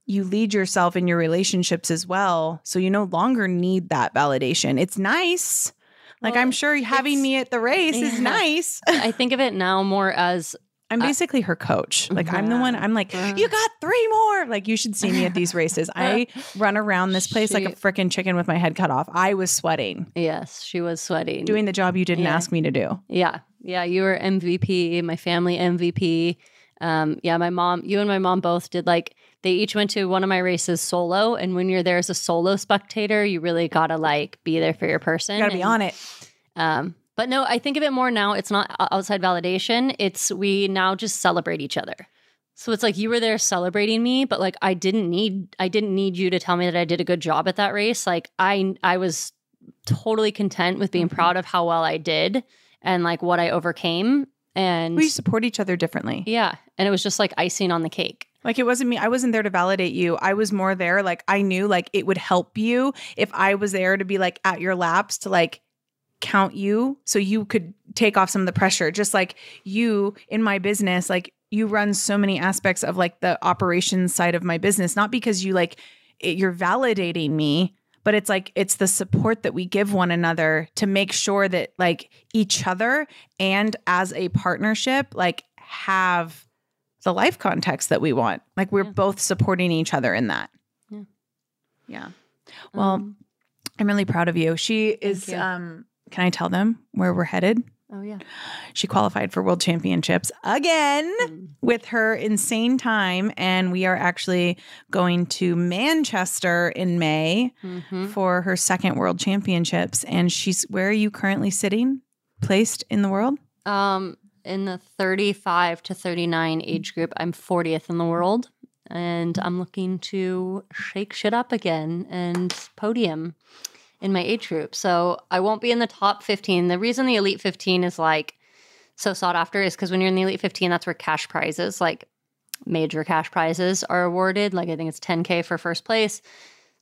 you lead yourself in your relationships as well. So you no longer need that validation. It's nice. Like well, I'm sure having me at the race yeah. is nice. (laughs) I think of it now more as I'm basically her coach. Like I'm the one. I'm like, you got three more. Like you should see me at these races. I (laughs) run around this place she, like a freaking chicken with my head cut off. I was sweating. Yes, she was sweating, doing the job you didn't yeah. ask me to do. Yeah, yeah. You were MVP. My family MVP. Um, yeah, my mom. You and my mom both did like they each went to one of my races solo. And when you're there as a solo spectator, you really gotta like be there for your person. You gotta and, be on it. Um, but no, I think of it more now. It's not outside validation. It's we now just celebrate each other. So it's like you were there celebrating me, but like I didn't need I didn't need you to tell me that I did a good job at that race. Like I I was totally content with being mm-hmm. proud of how well I did and like what I overcame. And we support each other differently. Yeah. And it was just like icing on the cake. Like it wasn't me. I wasn't there to validate you. I was more there. Like I knew like it would help you if I was there to be like at your laps to like count you so you could take off some of the pressure. Just like you in my business, like you run so many aspects of like the operations side of my business, not because you like it, you're validating me, but it's like it's the support that we give one another to make sure that like each other and as a partnership like have the life context that we want. Like we're yeah. both supporting each other in that. Yeah. Yeah. Well, um, I'm really proud of you. She is you. um can I tell them where we're headed? Oh yeah. She qualified for world championships again mm. with her insane time and we are actually going to Manchester in May mm-hmm. for her second world championships and she's where are you currently sitting placed in the world? Um in the 35 to 39 age group, I'm 40th in the world. And I'm looking to shake shit up again and podium in my age group. So I won't be in the top 15. The reason the Elite 15 is like so sought after is because when you're in the Elite 15, that's where cash prizes, like major cash prizes, are awarded. Like I think it's 10K for first place.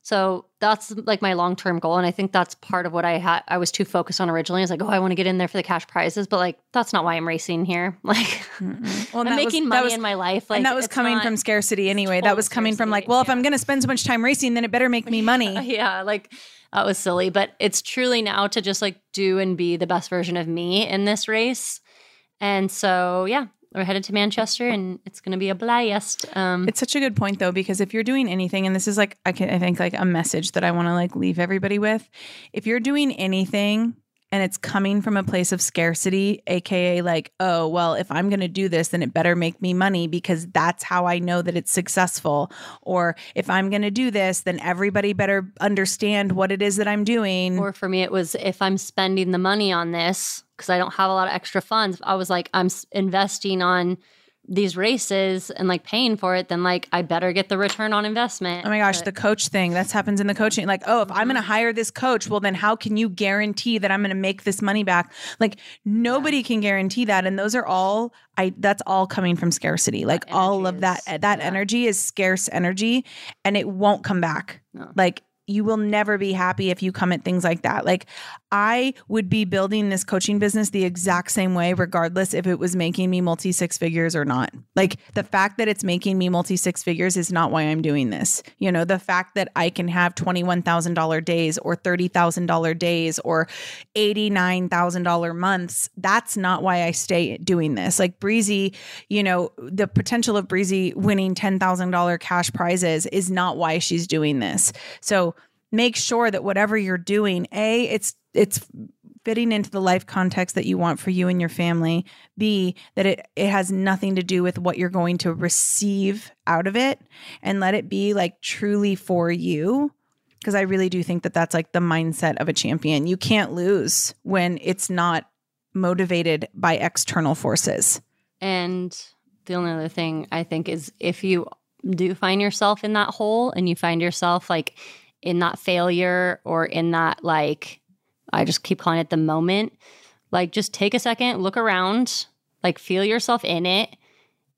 So that's like my long term goal, and I think that's part of what I had. I was too focused on originally. I was like, oh, I want to get in there for the cash prizes, but like that's not why I'm racing here. (laughs) Like, well, I'm making was, money was, in my life, like, and that was coming from scarcity anyway. That was coming from like, well, yeah. if I'm going to spend so much time racing, then it better make me money. (laughs) yeah, like that was silly. But it's truly now to just like do and be the best version of me in this race. And so, yeah, we're headed to Manchester and it's going to be a blast. Um, It's such a good point though, because if you're doing anything, and this is like I can I think like a message that I want to like leave everybody with. If you're doing anything and it's coming from a place of scarcity, aka like, oh well, if I'm gonna do this, then it better make me money because that's how I know that it's successful. Or if I'm gonna do this, then everybody better understand what it is that I'm doing. or for me, it was if I'm spending the money on this because I don't have a lot of extra funds, I was like, I'm investing on these races and like paying for it, then like I better get the return on investment. Oh my gosh, But- the coach thing. That's happens in the coaching. Like, oh, if I'm going to mm-hmm. hire this coach, well, then how can you guarantee that I'm going to make this money back? Like, nobody can guarantee that. And those are all, I, that's all coming from scarcity. Like, all of that, that yeah. energy is scarce energy and it won't come back. No. Like, you will never be happy if you come at things like that. Like, I would be building this coaching business the exact same way, regardless if it was making me multi six figures or not. Like, the fact that it's making me multi six figures is not why I'm doing this. You know, the fact that I can have $21,000 days or $30,000 days or $89,000 months, that's not why I stay doing this. Like, Breezy, you know, the potential of Breezy winning $10,000 cash prizes is not why she's doing this. So, make sure that whatever you're doing, A, it's it's fitting into the life context that you want for you and your family. B, that it it has nothing to do with what you're going to receive out of it and let it be like truly for you. Because I really do think that that's like the mindset of a champion. You can't lose when it's not motivated by external forces. And the only other thing I think is if you do find yourself in that hole and you find yourself like in that failure or in that like I just keep calling it the moment, like just take a second, look around, like feel yourself in it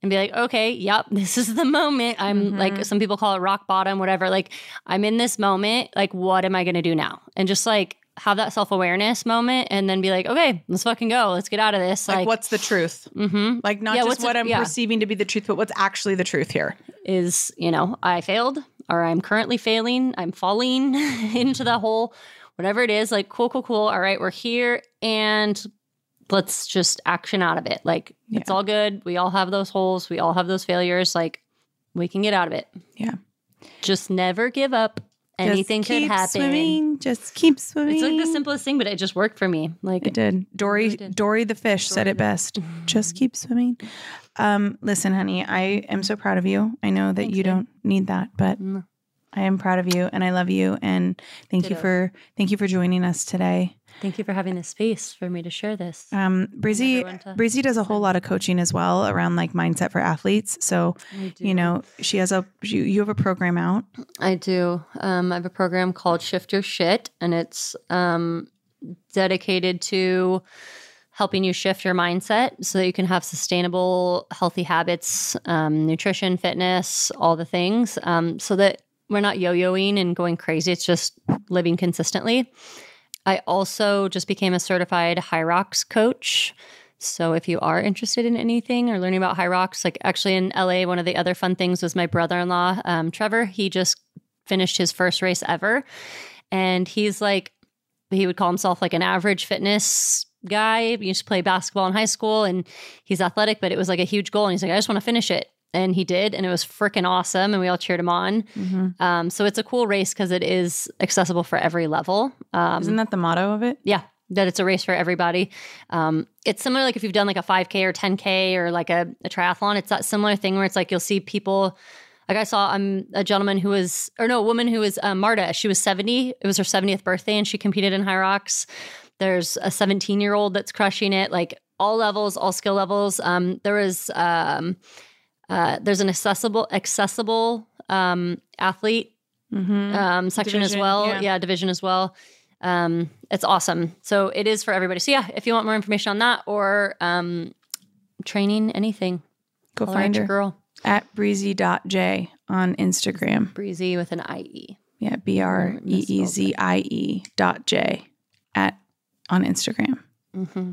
and be like, okay, yep, (laughs) this is the moment. I'm like some people call it rock bottom, whatever. Like I'm in this moment, like what am I going to do now? And just like have that self-awareness moment and then be like, okay, let's fucking go. Let's get out of this. Like, what's the truth? Mm-hmm. Like not Yeah, just what I'm yeah. perceiving to be the truth, but what's actually the truth here. is, you know, I failed or I'm currently failing, I'm falling (laughs) into the hole, whatever it is, like, cool, cool, cool. All right, we're here and let's just action out of it. Like, it's all good. We all have those holes, we all have those failures. Like, we can get out of it. Yeah. Just never give up. Anything Just could happen. Swimming, just keep swimming. It's like the simplest thing, but it just worked for me. Like, It did. Dory really did. Dory the fish said Dory it did. best. Just keep swimming. Um, listen, honey, I am so proud of you. I know that Thanks, you babe. don't need that, but Mm. I am proud of you and I love you and thank you for thank you for joining us today. Thank you for having this space for me to share this. Um Breezy to Breezy does a whole lot of coaching as well around like mindset for athletes. So, you know, she has a you, you have a program out. I do. Um, I have a program called Shift Your Shit, and it's um, dedicated to helping you shift your mindset so that you can have sustainable, healthy habits, um, nutrition, fitness, all the things, um, so that we're not yo yoing and going crazy. It's just living consistently. I also just became a certified Hyrox coach. So if you are interested in anything or learning about Hyrox, like actually in LA, one of the other fun things was my brother in law, um, Trevor. He just finished his first race ever. And he's like, he would call himself like an average fitness guy. He used to play basketball in high school and he's athletic, but it was like a huge goal. And he's like, I just want to finish it. And he did. And it was freaking awesome. And we all cheered him on. Um, so it's a cool race because it is accessible for every level. Um, Isn't that the motto of it? yeah, that it's a race for everybody. Um, it's similar like if you've done like a 5K or 10K or like a, a triathlon, it's that similar thing where it's like you'll see people. Like I saw um, a gentleman who was, or no, a woman who was um, Marta. She was 70. It was her 70th birthday and she competed in Hyrox. There's a 17 year old that's crushing it, like all levels, all skill levels. Um, there was, um, uh, there's an accessible, accessible um, athlete Mm-hmm. um, section as well. yeah. Yeah. division as well. Um, it's awesome. So it is for everybody. So yeah, if you want more information on that or um, training, anything, Go find your girl at breezy.j on Instagram. breezy with an IE. Yeah, B R E E Z I E dot J at on Instagram. Mm-hmm.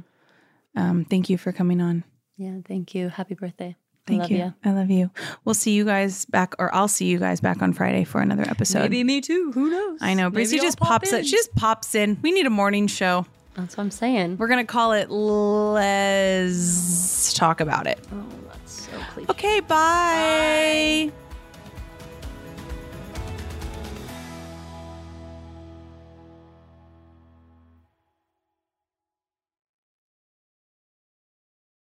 Um, thank you for coming on. Yeah. Thank you. Happy birthday. Thank love you. ya. I love you. We'll see you guys back, or I'll see you guys back on Friday for another episode. Maybe me too. Who knows? I know. Brissy just pops in. She just pops in. We need a morning show. That's what I'm saying. We're gonna call it Let's talk about it. Oh, that's so cliche. Okay, bye.